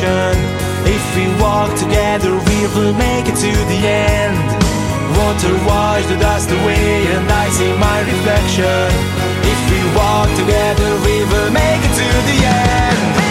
ocean. If we walk together, we will make it to the end. Water wash the dust away, and I see my reflection. If we walk together, we will make it to the end.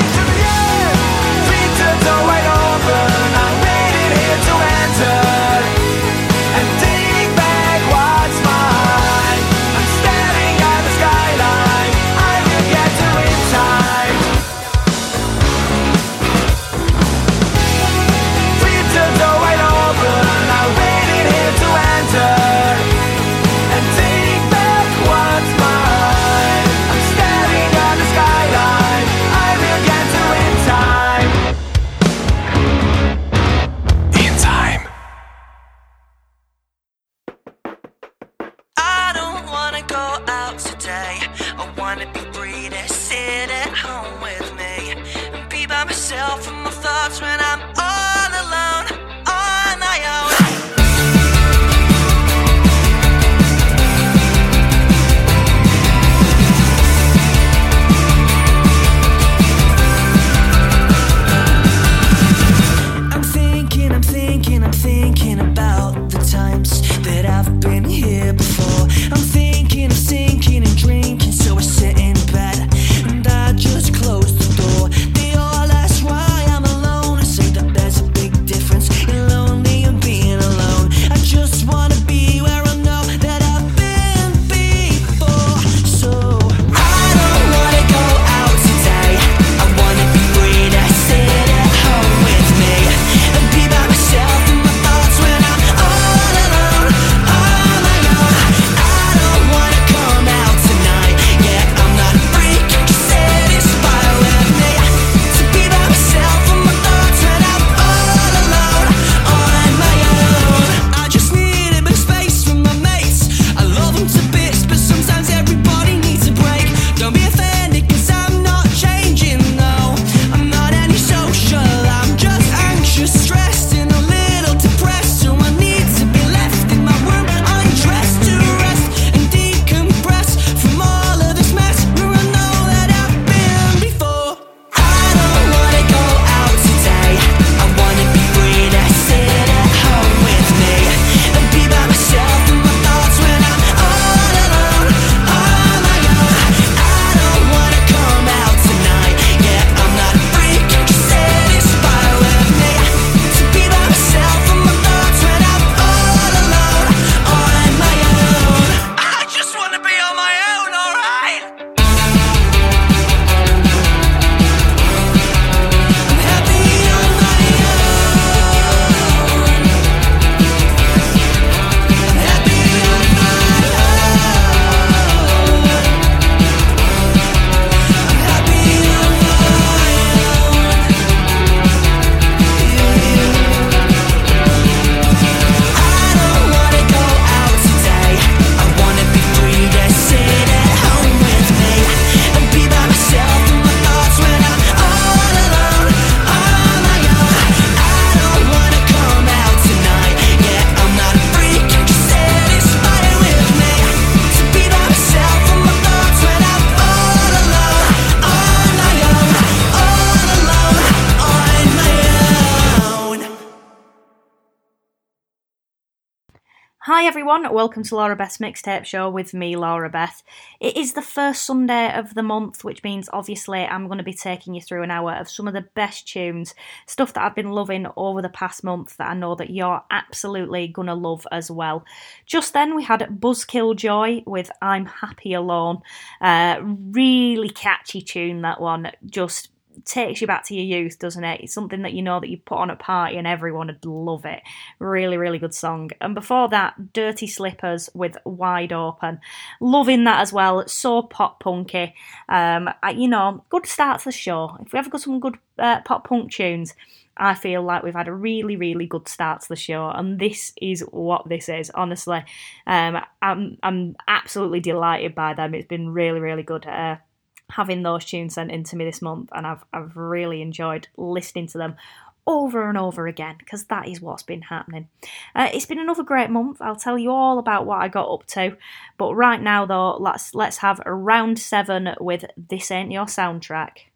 Everyone, welcome to Laura Beth's Mixtape Show with me, Laura Beth. It is the first Sunday of the month, which means obviously I'm going to be taking you through an hour of some of the best tunes, stuff that I've been loving over the past month that I know that you're absolutely going to love as well. Just then we had Buzzkill Joy with I'm Happy Alone. Uh, really catchy tune, that one. Just takes you back to your youth, doesn't it? It's something that you know that you put on a party and everyone would love it. Really, really good song. And before that, Dirty Slippers with Wide Open. Loving that as well. It's So pop punky. Um, you know, good start to the show. If we ever got some good uh, pop punk tunes, I feel like we've had a really, really good start to the show, and this is what this is. Honestly, um, I'm I'm absolutely delighted by them. It's been really, really good. Uh, having those tunes sent in to me this month, and I've I've really enjoyed listening to them over and over again because that is what's been happening. Uh, it's been another great month. I'll tell you all about what I got up to, but right now though, let's let's have a round seven with "This Ain't Your Soundtrack."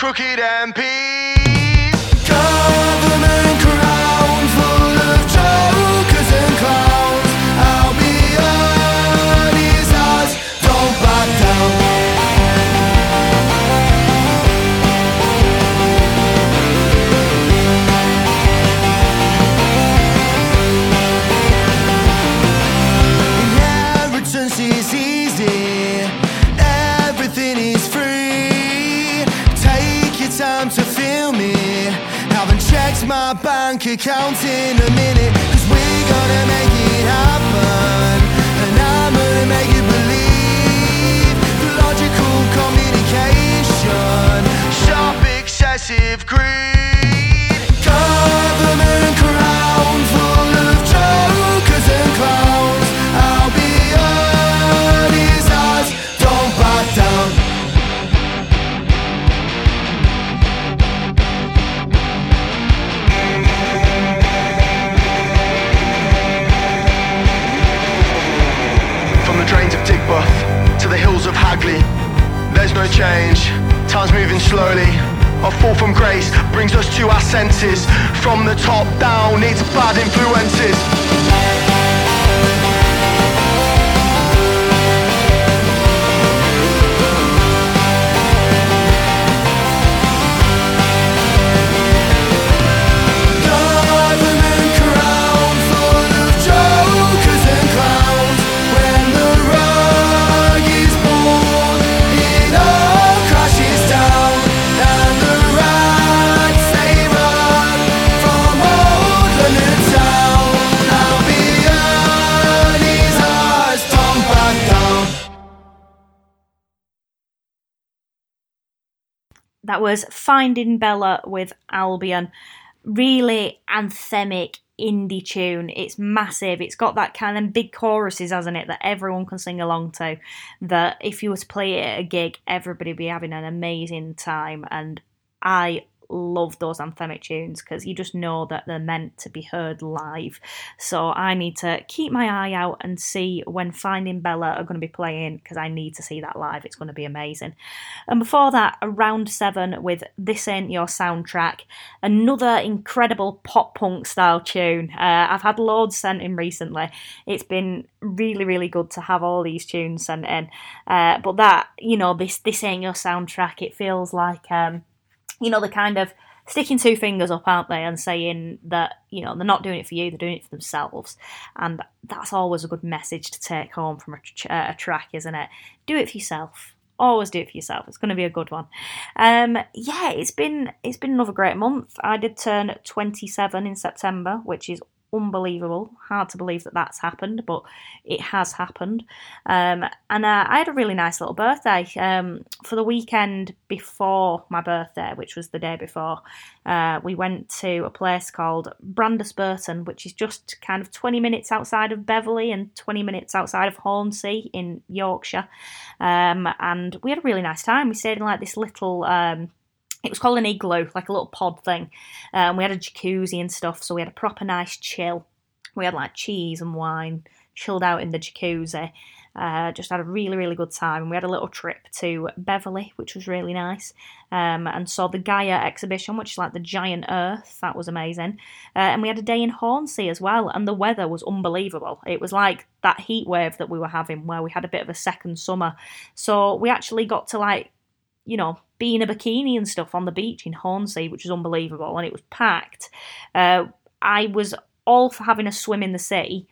Crooked. Go! Account in a minute. Cause we gotta make it happen. And I'm gonna make you believe. Logical communication. Sharp, excessive greed. There's no change. Time's moving slowly. Our fall from grace brings us to our senses. From the top down, it's bad influences. That was Finding Bella with Albion. Really anthemic indie tune. It's massive. It's got that kind of big choruses, hasn't it, that everyone can sing along to. That if you were to play it at a gig, everybody be having an amazing time. And I love those anthemic tunes because you just know that they're meant to be heard live. So I need to keep my eye out and see when Finding Bella are going to be playing because I need to see that live. It's going to be amazing. And before that, around seven with This Ain't Your Soundtrack, another incredible pop punk style tune. Uh, I've had loads sent in recently. It's been really, really good to have all these tunes sent in. Uh, but that, you know, this This Ain't Your Soundtrack, it feels like. Um, you know, they're kind of sticking two fingers up, aren't they, and saying that, you know, they're not doing it for you, they're doing it for themselves. And that's always a good message to take home from a, a track, isn't it? Do it for yourself. Always do it for yourself. It's going to be a good one. Um, yeah, it's been it's been another great month. I did turn 27 in September, which is unbelievable. Hard to believe that that's happened, but it has happened. Um, and uh, I had a really nice little birthday um, for the weekend before my birthday, which was the day before. Uh, we went to a place called Brandesburton, which is just kind of 20 minutes outside of Beverley and 20 minutes outside of Hornsea in Yorkshire. Um, and we had a really nice time. We stayed in like this little. It was called an igloo, like a little pod thing. Um, we had a jacuzzi and stuff, so we had a proper nice chill. We had like cheese and wine, chilled out in the jacuzzi. Uh, just had a really, really good time. And we had a little trip to Beverley, which was really nice, um, and saw the Gaia exhibition, which is like the giant Earth. That was amazing. Uh, and we had a day in Hornsea as well, and the weather was unbelievable. It was like that heat wave that we were having, where we had a bit of a second summer. So we actually got to like you know, be in a bikini and stuff on the beach in Hornsea, which was unbelievable, and it was packed. Uh, I was all for having a swim in the sea.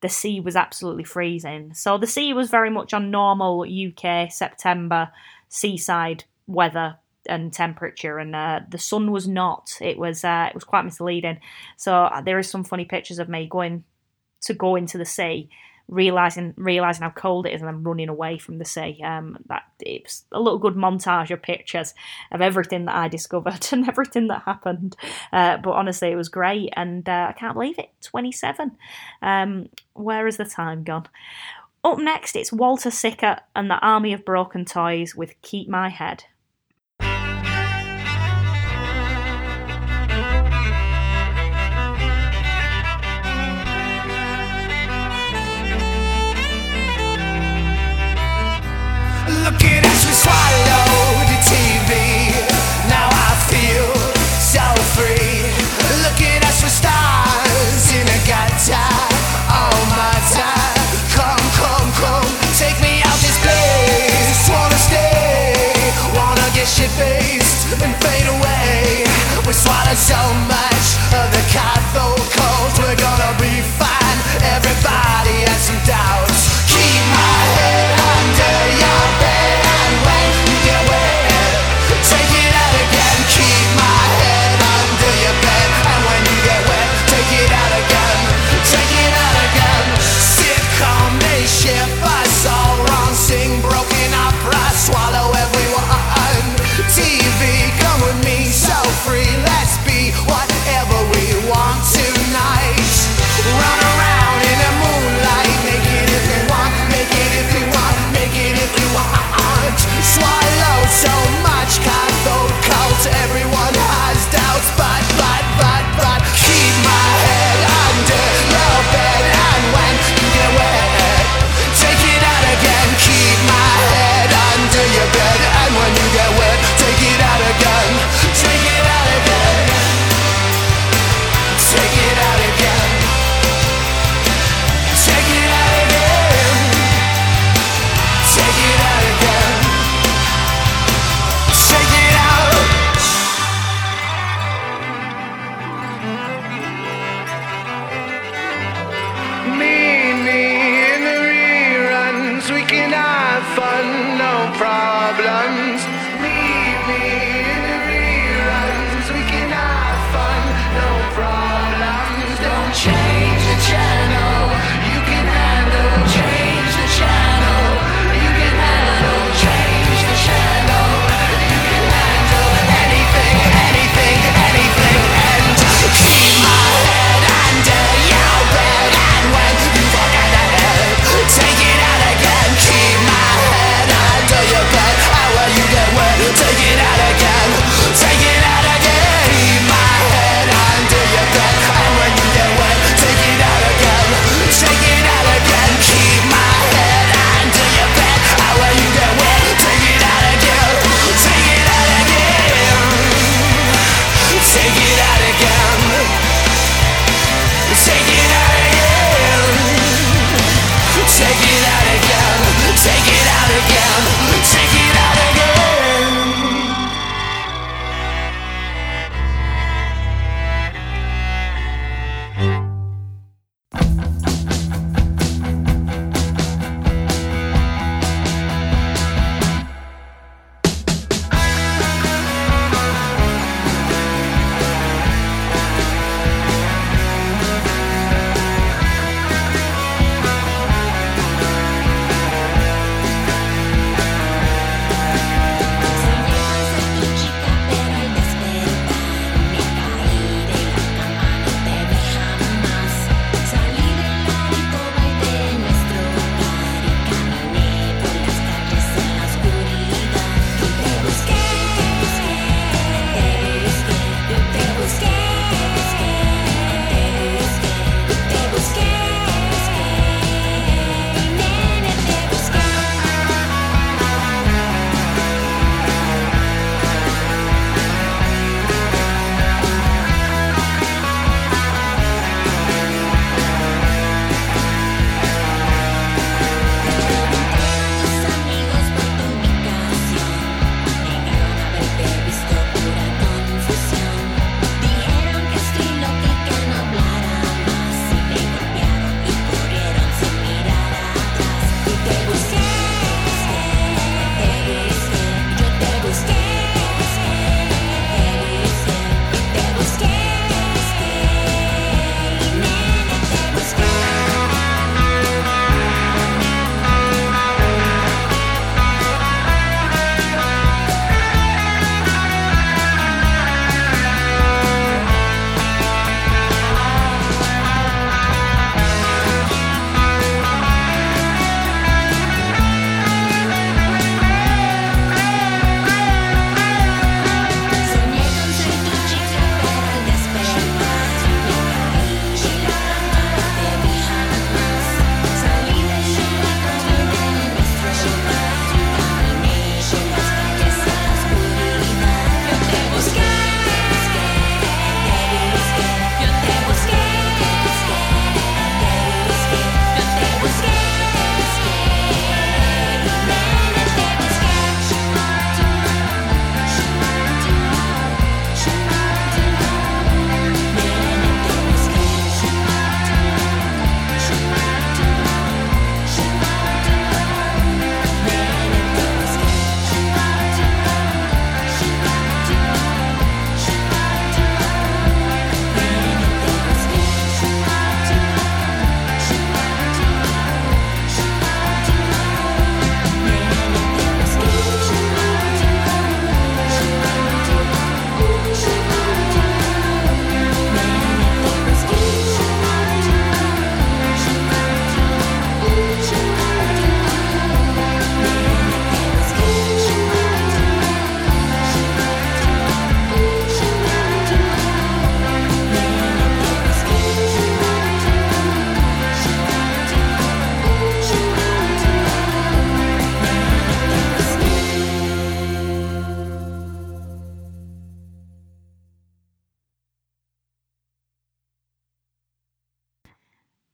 The sea was absolutely freezing. So the sea was very much on normal UK September seaside weather and temperature, and uh, the sun was not. It was uh, it was quite misleading. So uh, there is some funny pictures of me going to go into the sea realizing realizing how cold it is and then running away from the sea. Um, that it's a little good montage of pictures of everything that I discovered and everything that happened. Uh, but honestly, it was great, and uh, I can't believe it. Twenty seven. Um, where has the time gone? Up next, it's Walter Sickert and the Army of Broken Toys with "Keep My Head." And fade away. We swallowed so much of the cathode cold, we're gonna be fine. Everybody has some doubts. Again. Take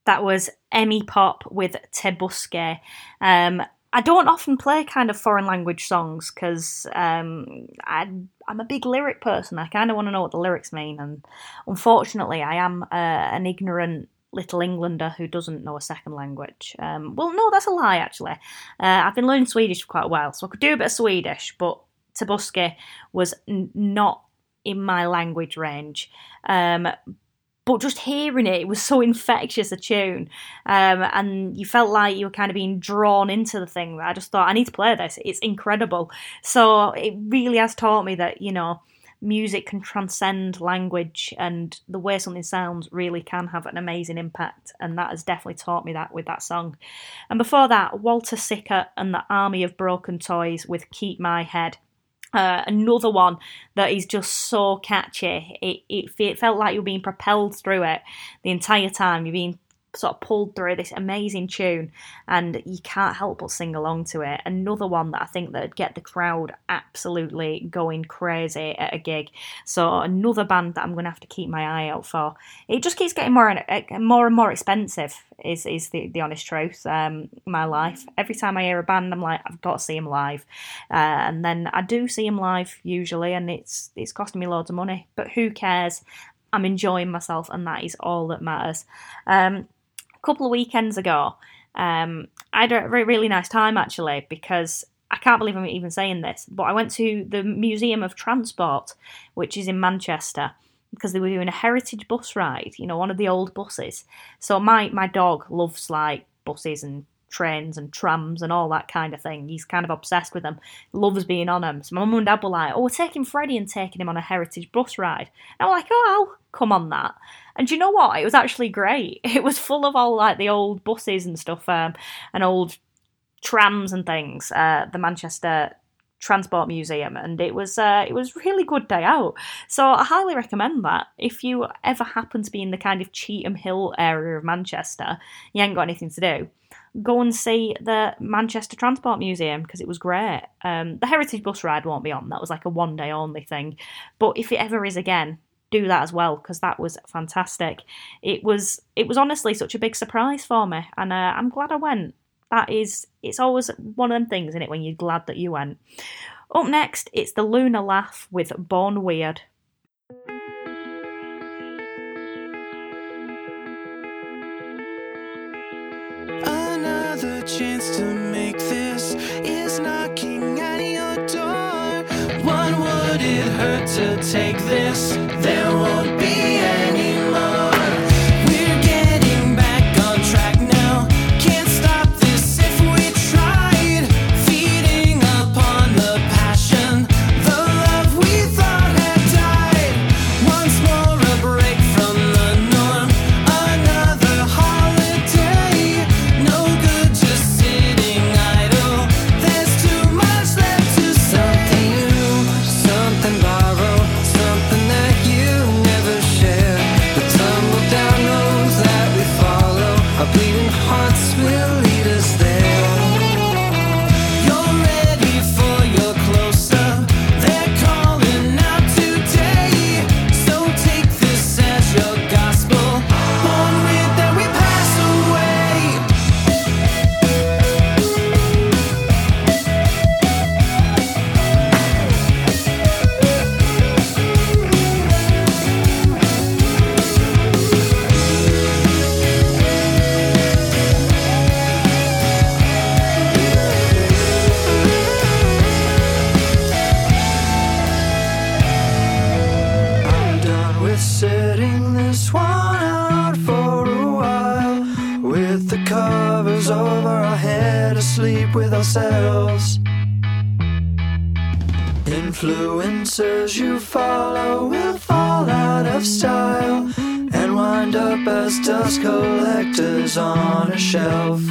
That was Emmy Pop with Te Busque. Um, I don't often play kind of foreign language songs because um, I'm a big lyric person. I kind of want to know what the lyrics mean, and unfortunately, I am uh, an ignorant little Englander who doesn't know a second language. Um, well, no, that's a lie. Actually, uh, I've been learning Swedish for quite a while, so I could do a bit of Swedish, but Te Busque was n- not in my language range. Um, but just hearing it, it was so infectious a tune, um, and you felt like you were kind of being drawn into the thing. I just thought I need to play this. It's incredible. So it really has taught me that you know music can transcend language and the way something sounds really can have an amazing impact and that has definitely taught me that with that song and before that walter sickert and the army of broken toys with keep my head uh, another one that is just so catchy. It, it it felt like you're being propelled through it the entire time. You're being sort of pulled through this amazing tune and you can't help but sing along to it. Another one that I think that would get the crowd absolutely going crazy at a gig. So another band that I'm going to have to keep my eye out for. It just keeps getting more and uh, more and more expensive is is the, the honest truth. Um, my life. Every time I hear a band, I'm like, I've got to see them live, uh, and then I do see them live usually, and it's it's costing me loads of money. But who cares? I'm enjoying myself, and that is all that matters. Um, couple of weekends ago, um, I had a really nice time actually because I can't believe I'm even saying this, but I went to the Museum of Transport, which is in Manchester, because they were doing a heritage bus ride, you know, one of the old buses. So my my dog loves like buses and trains and trams and all that kind of thing. He's kind of obsessed with them, loves being on them. So my mum and dad were like, "Oh, we're taking Freddie and taking him on a heritage bus ride." And I'm like, "Oh, I'll come on that." And you know what? It was actually great. It was full of all like the old buses and stuff, um, and old trams and things. Uh, the Manchester Transport Museum, and it was uh, it was really good day out. So I highly recommend that if you ever happen to be in the kind of Cheetham Hill area of Manchester, you ain't got anything to do. Go and see the Manchester Transport Museum because it was great. Um, the Heritage Bus Ride won't be on; that was like a one day only thing. But if it ever is again, do that as well because that was fantastic. It was it was honestly such a big surprise for me, and uh, I'm glad I went that is it's always one of them things in it when you're glad that you went up next it's the lunar laugh with born weird chance to make this is knocking at your door. What would it hurt to take this? There won't be shelf.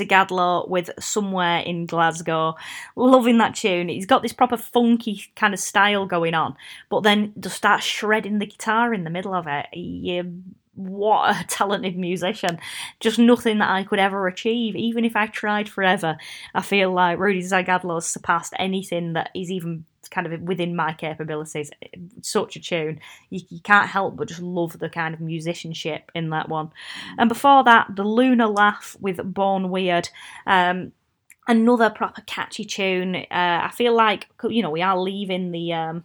Zygadlo with Somewhere in Glasgow. Loving that tune. He's got this proper funky kind of style going on, but then just starts shredding the guitar in the middle of it. He, what a talented musician. Just nothing that I could ever achieve, even if I tried forever. I feel like Rudi Zygadlo has surpassed anything that is even kind of within my capabilities. Such a tune. You, you, can't help but just love the kind of musicianship in that one. And before that, the Lunar Laugh with Born Weird. Um, another proper catchy tune. Uh, I feel like, you know, we are leaving the. Um,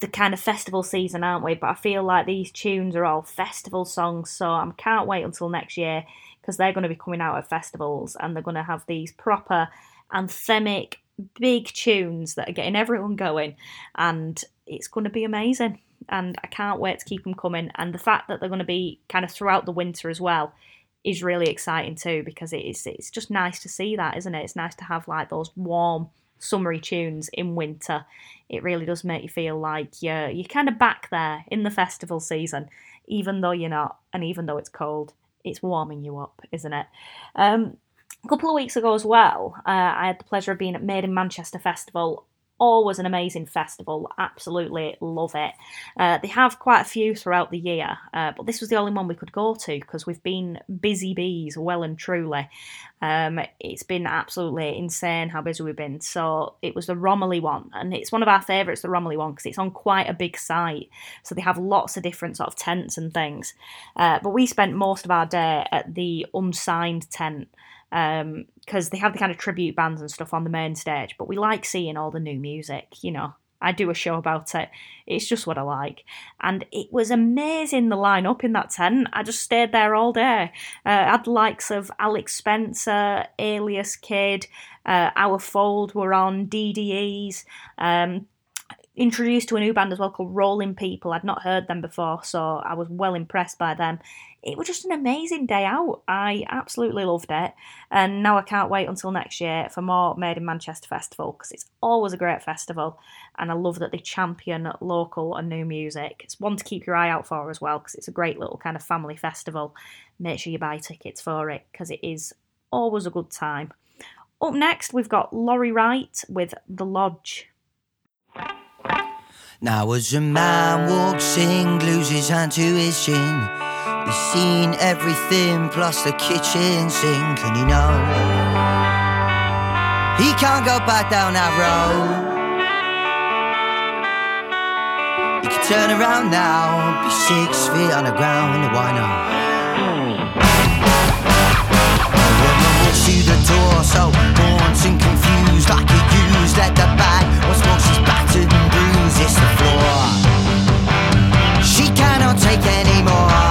the kind of festival season, aren't we? But I feel like these tunes are all festival songs, so I can't wait until next year because they're going to be coming out at festivals and they're going to have these proper anthemic big tunes that are getting everyone going, and it's going to be amazing. And I can't wait to keep them coming. And the fact that they're going to be kind of throughout the winter as well is really exciting too because it's it's just nice to see that, isn't it? It's nice to have like those warm summery tunes in winter. It really does make you feel like you're you're kind of back there in the festival season, even though you're not, and even though it's cold, it's warming you up, isn't it? Um, a couple of weeks ago as well, uh, I had the pleasure of being at Made in Manchester Festival. Always an amazing festival, absolutely love it. Uh, they have quite a few throughout the year, uh, but this was the only one we could go to because we've been busy bees, well and truly. Um, it's been absolutely insane how busy we've been. So it was the Romiley one, and it's one of our favourites, the Romiley one, because it's on quite a big site. So they have lots of different sort of tents and things. Uh, but we spent most of our day at the unsigned tent because um, they have the kind of tribute bands and stuff on the main stage. But we like seeing all the new music, you know. I do a show about it. It's just what I like. And it was amazing the lineup in that tent. I just stayed there all day. Uh, I had likes of Alex Spencer, Alias Kid, uh, Our Fold were on, DDEs. Um, introduced to a new band as well called Rolling People. I'd not heard them before, so I was well impressed by them it was just an amazing day out. I absolutely loved it. And now I can't wait until next year for more Made in Manchester Festival because it's always a great festival. And I love that they champion local and new music. It's one to keep your eye out for as well because it's a great little kind of family festival. Make sure you buy tickets for it because it is always a good time. Up next, we've got Laurie Wright with The Lodge. Now, as a man walks in, glues his hand to his chin. He's seen everything plus the kitchen sink, and he knows he can't go back down that road. He can turn around now, be six feet on the ground, why not? Woman walks through the door, so haunting, confused, like a used at the back. What's more, she's battered and bruised, it's the floor. She cannot take anymore.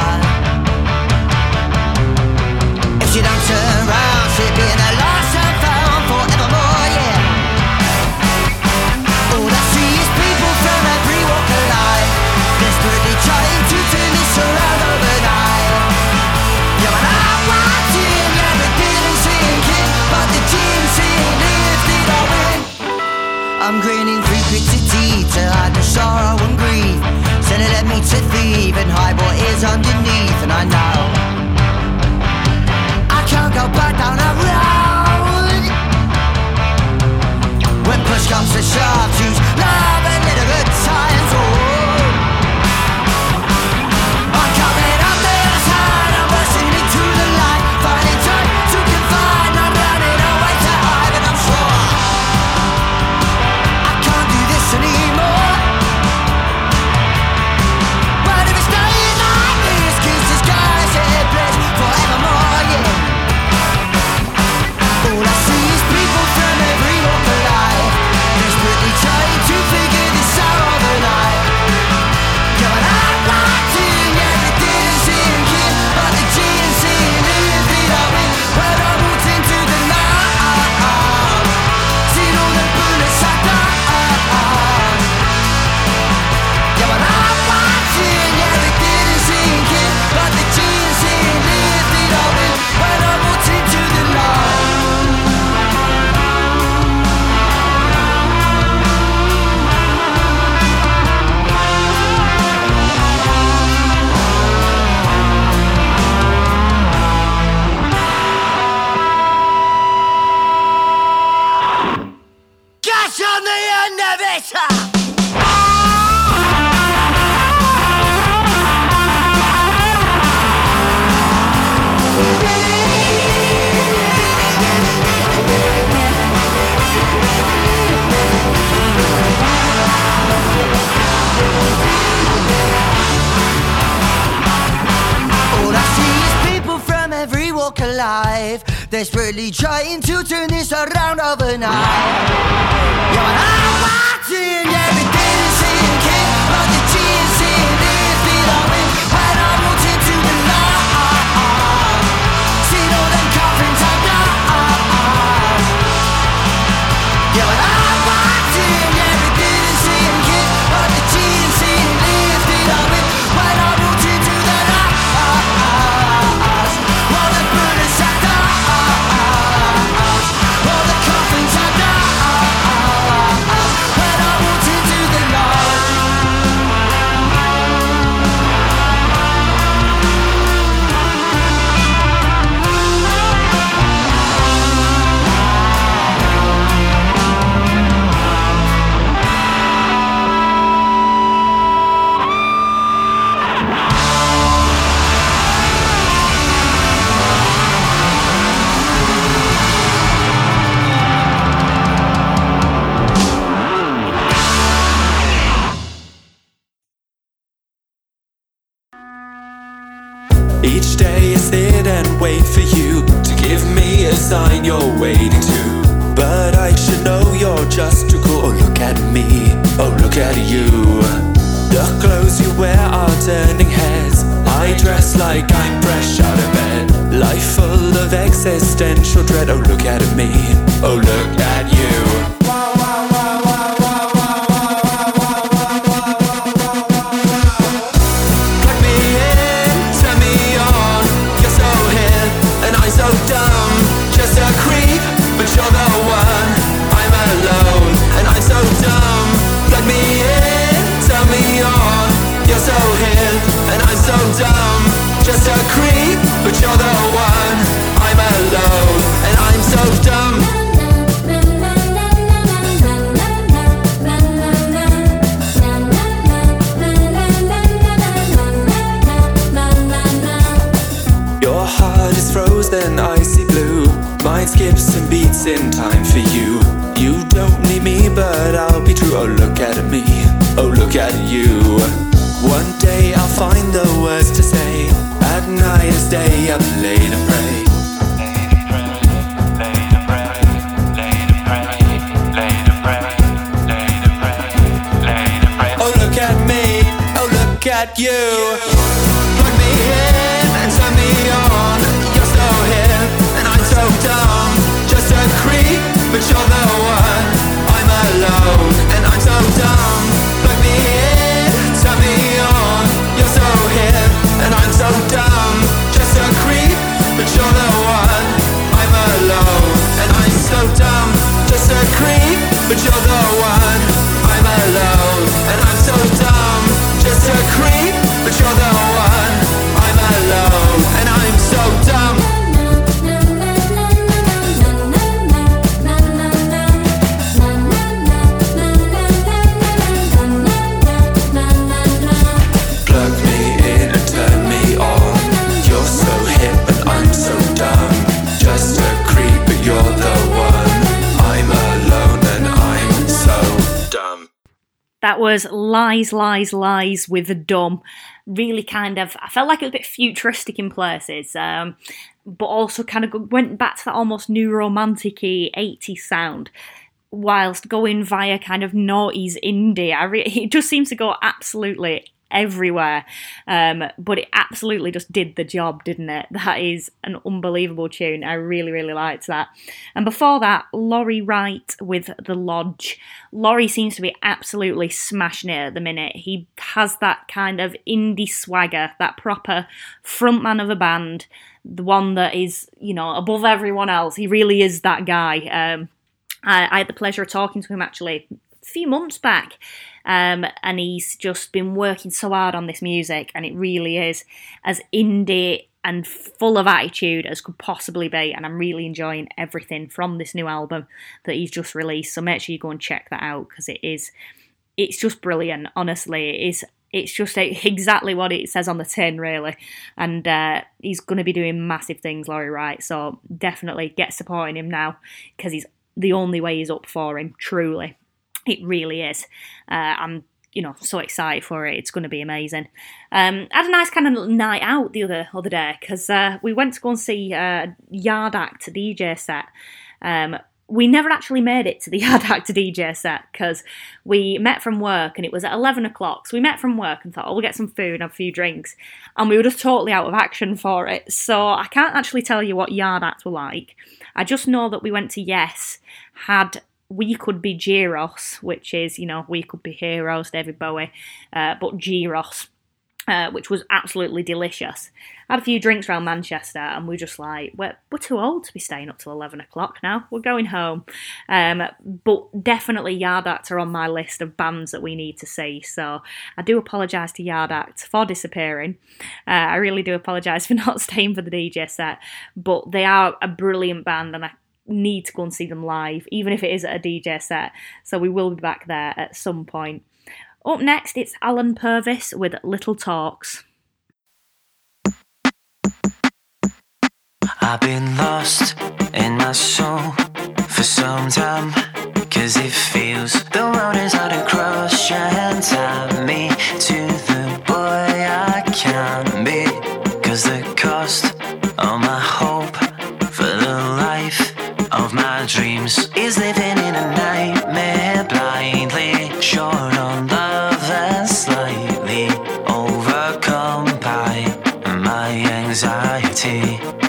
She don't turn around, she'd be a lost and found forevermore, yeah. All I see is people from every walk of life, desperately trying to turn this around overnight. Yeah, when I the but. I'm through to hide the sorrow and grief. Said it led me to thieve and hide what is underneath, and I know comes to shove, choose Desperately trying Oh, look at me, Lies, Lies, Lies with the Dumb. Really kind of, I felt like it was a bit futuristic in places, um, but also kind of went back to that almost new romantic 80s sound. Whilst going via kind of noughties indie, I re- it just seems to go absolutely everywhere. Um, but it absolutely just did the job, didn't it? That is an unbelievable tune. I really, really liked that. And before that, Laurie Wright with The Lodge. Laurie seems to be absolutely smashing it at the minute. He has that kind of indie swagger, that proper frontman of a band, the one that is, you know, above everyone else. He really is that guy. Um, I, I had the pleasure of talking to him actually a few months back. Um, and he's just been working so hard on this music, and it really is as indie and full of attitude as could possibly be. And I'm really enjoying everything from this new album that he's just released. So make sure you go and check that out because it is, it's just brilliant. Honestly, it is. It's just exactly what it says on the tin, really. And uh, he's going to be doing massive things, Laurie Wright. So definitely get supporting him now because he's the only way he's up for him. Truly, it really is. Uh, I'm you know, so excited for it. It's going to be amazing. Um, I had a nice kind of night out the other other day because uh, we went to go and see uh, Yard Act DJ set. Um, we never actually made it to the Yard Act DJ set because we met from work and it was at 11 o'clock. So we met from work and thought, oh, we'll get some food, have a few drinks. And we were just totally out of action for it. So I can't actually tell you what Yard Act were like. I just know that we went to Yes, had We Could Be Gyros, which is, you know, We Could Be Heroes, David Bowie, uh, but Gyros. Uh, which was absolutely delicious. Had a few drinks around Manchester, and we are just like, we're, we're too old to be staying up till 11 o'clock now. We're going home. Um, but definitely Yard Act are on my list of bands that we need to see. So I do apologise to Yard Act for disappearing. Uh, I really do apologise for not staying for the DJ set, but they are a brilliant band, and I need to go and see them live, even if it is at a DJ set. So we will be back there at some point. Up next, it's Alan Purvis with Little Talks. I've been lost in my soul for some time. Cause it feels the road is hard to cross and tie me to the boy I can be. Cause the cost of my hope dreams is living in a nightmare blindly. Short on love and slightly overcome by my anxiety.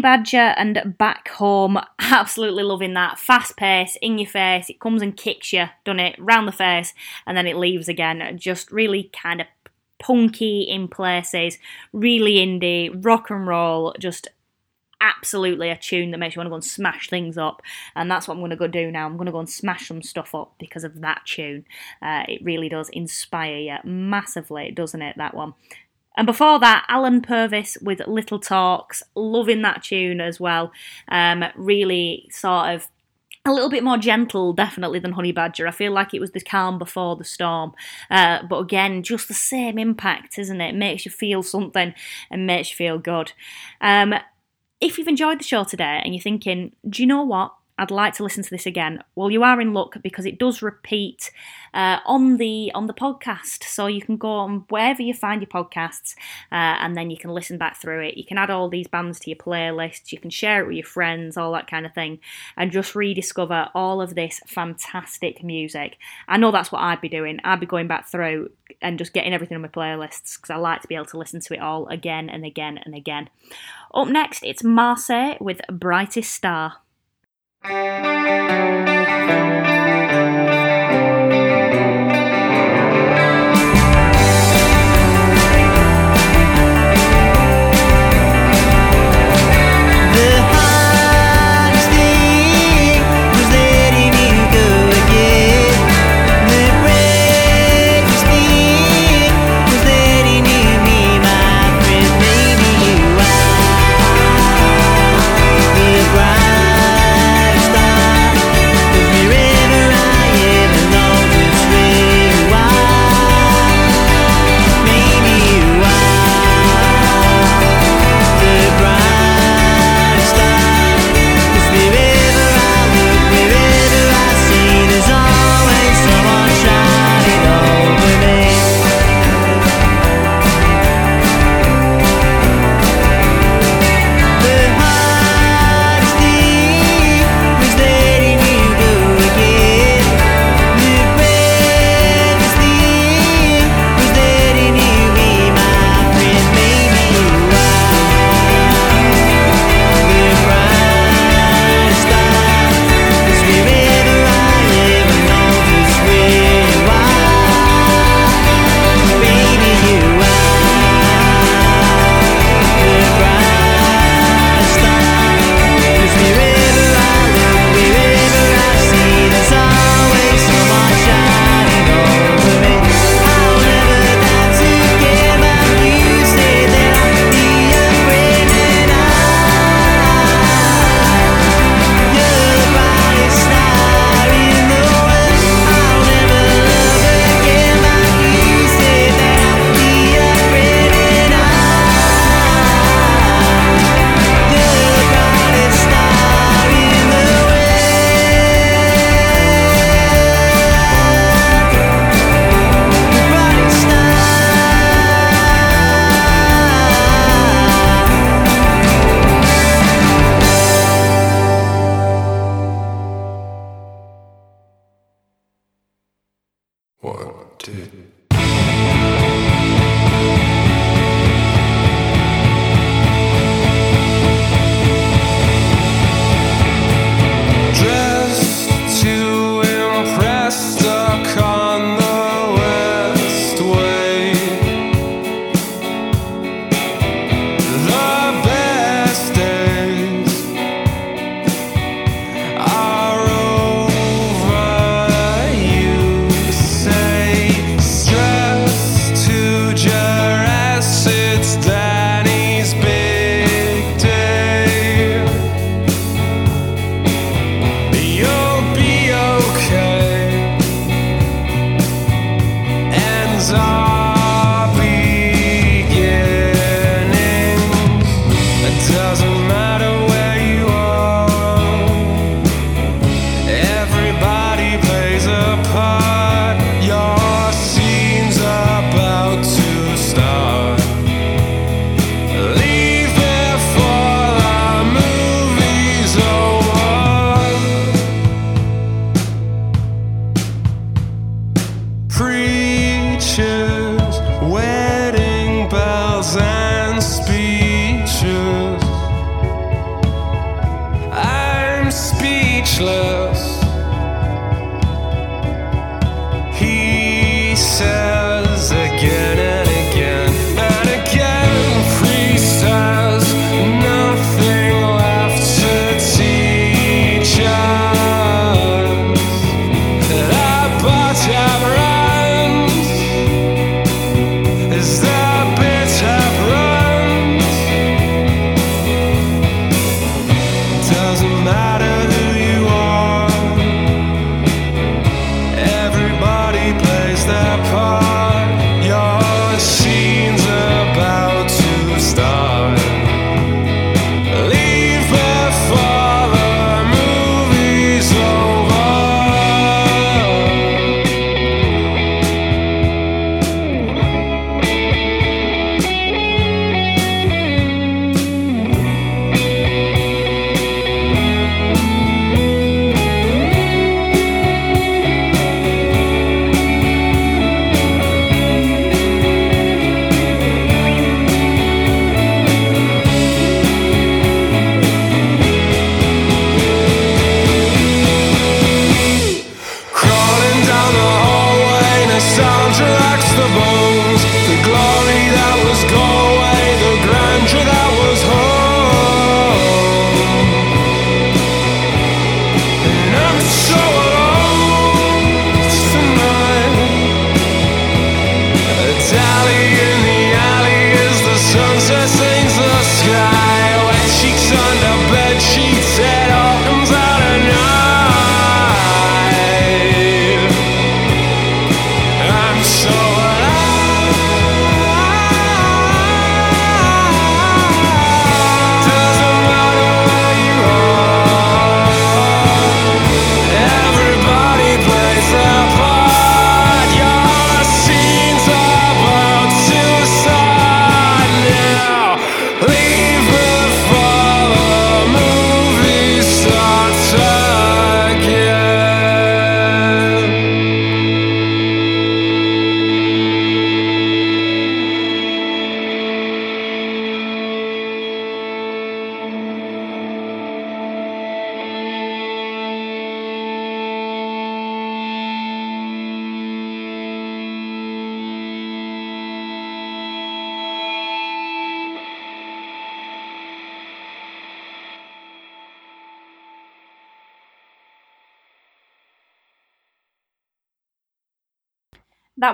Badger and Back Home. Absolutely loving that. Fast pace, in your face. It comes and kicks you, done it, round the face, and then it leaves again. Just really kind of punky in places, really indie, rock and roll, just absolutely a tune that makes you want to go and smash things up. And that's what I'm going to go do now. I'm going to go and smash some stuff up because of that tune. Uh, it really does inspire you massively, doesn't it? That one. And before that, Alan Purvis with Little Talks, loving that tune as well. Um, really sort of a little bit more gentle, definitely, than Honey Badger. I feel like it was the calm before the storm. Uh, but again, just the same impact, isn't it? Makes you feel something and makes you feel good. Um, if you've enjoyed the show today and you're thinking, do you know what? I'd like to listen to this again. Well, you are in luck because it does repeat uh, on the on the podcast, so you can go on wherever you find your podcasts, uh, and then you can listen back through it. You can add all these bands to your playlist. You can share it with your friends, all that kind of thing, and just rediscover all of this fantastic music. I know that's what I'd be doing. I'd be going back through and just getting everything on my playlists because I like to be able to listen to it all again and again and again. Up next, it's Marseille with Brightest Star.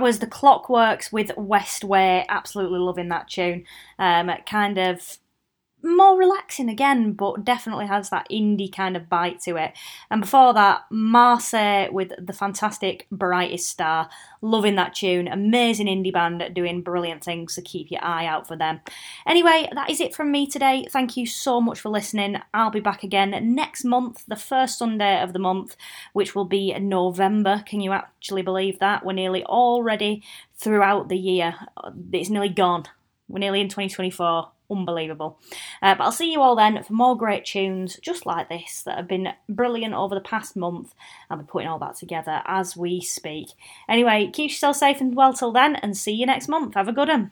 Was the Clockworks with West Way. Absolutely loving that tune. Um, kind of more relaxing again, but definitely has that indie kind of bite to it. And before that, Marseille with the fantastic Brightest Star. Loving that tune. Amazing indie band doing brilliant things, so keep your eye out for them. Anyway, that is it from me today. Thank you so much for listening. I'll be back again next month, the first Sunday of the month, which will be November. Can you actually believe that? We're nearly already throughout the year. It's nearly gone. We're nearly in 2024. Unbelievable. Uh, but I'll see you all then for more great tunes just like this that have been brilliant over the past month. I'll be putting all that together as we speak. Anyway, keep yourself safe and well till then, and see you next month. Have a good one.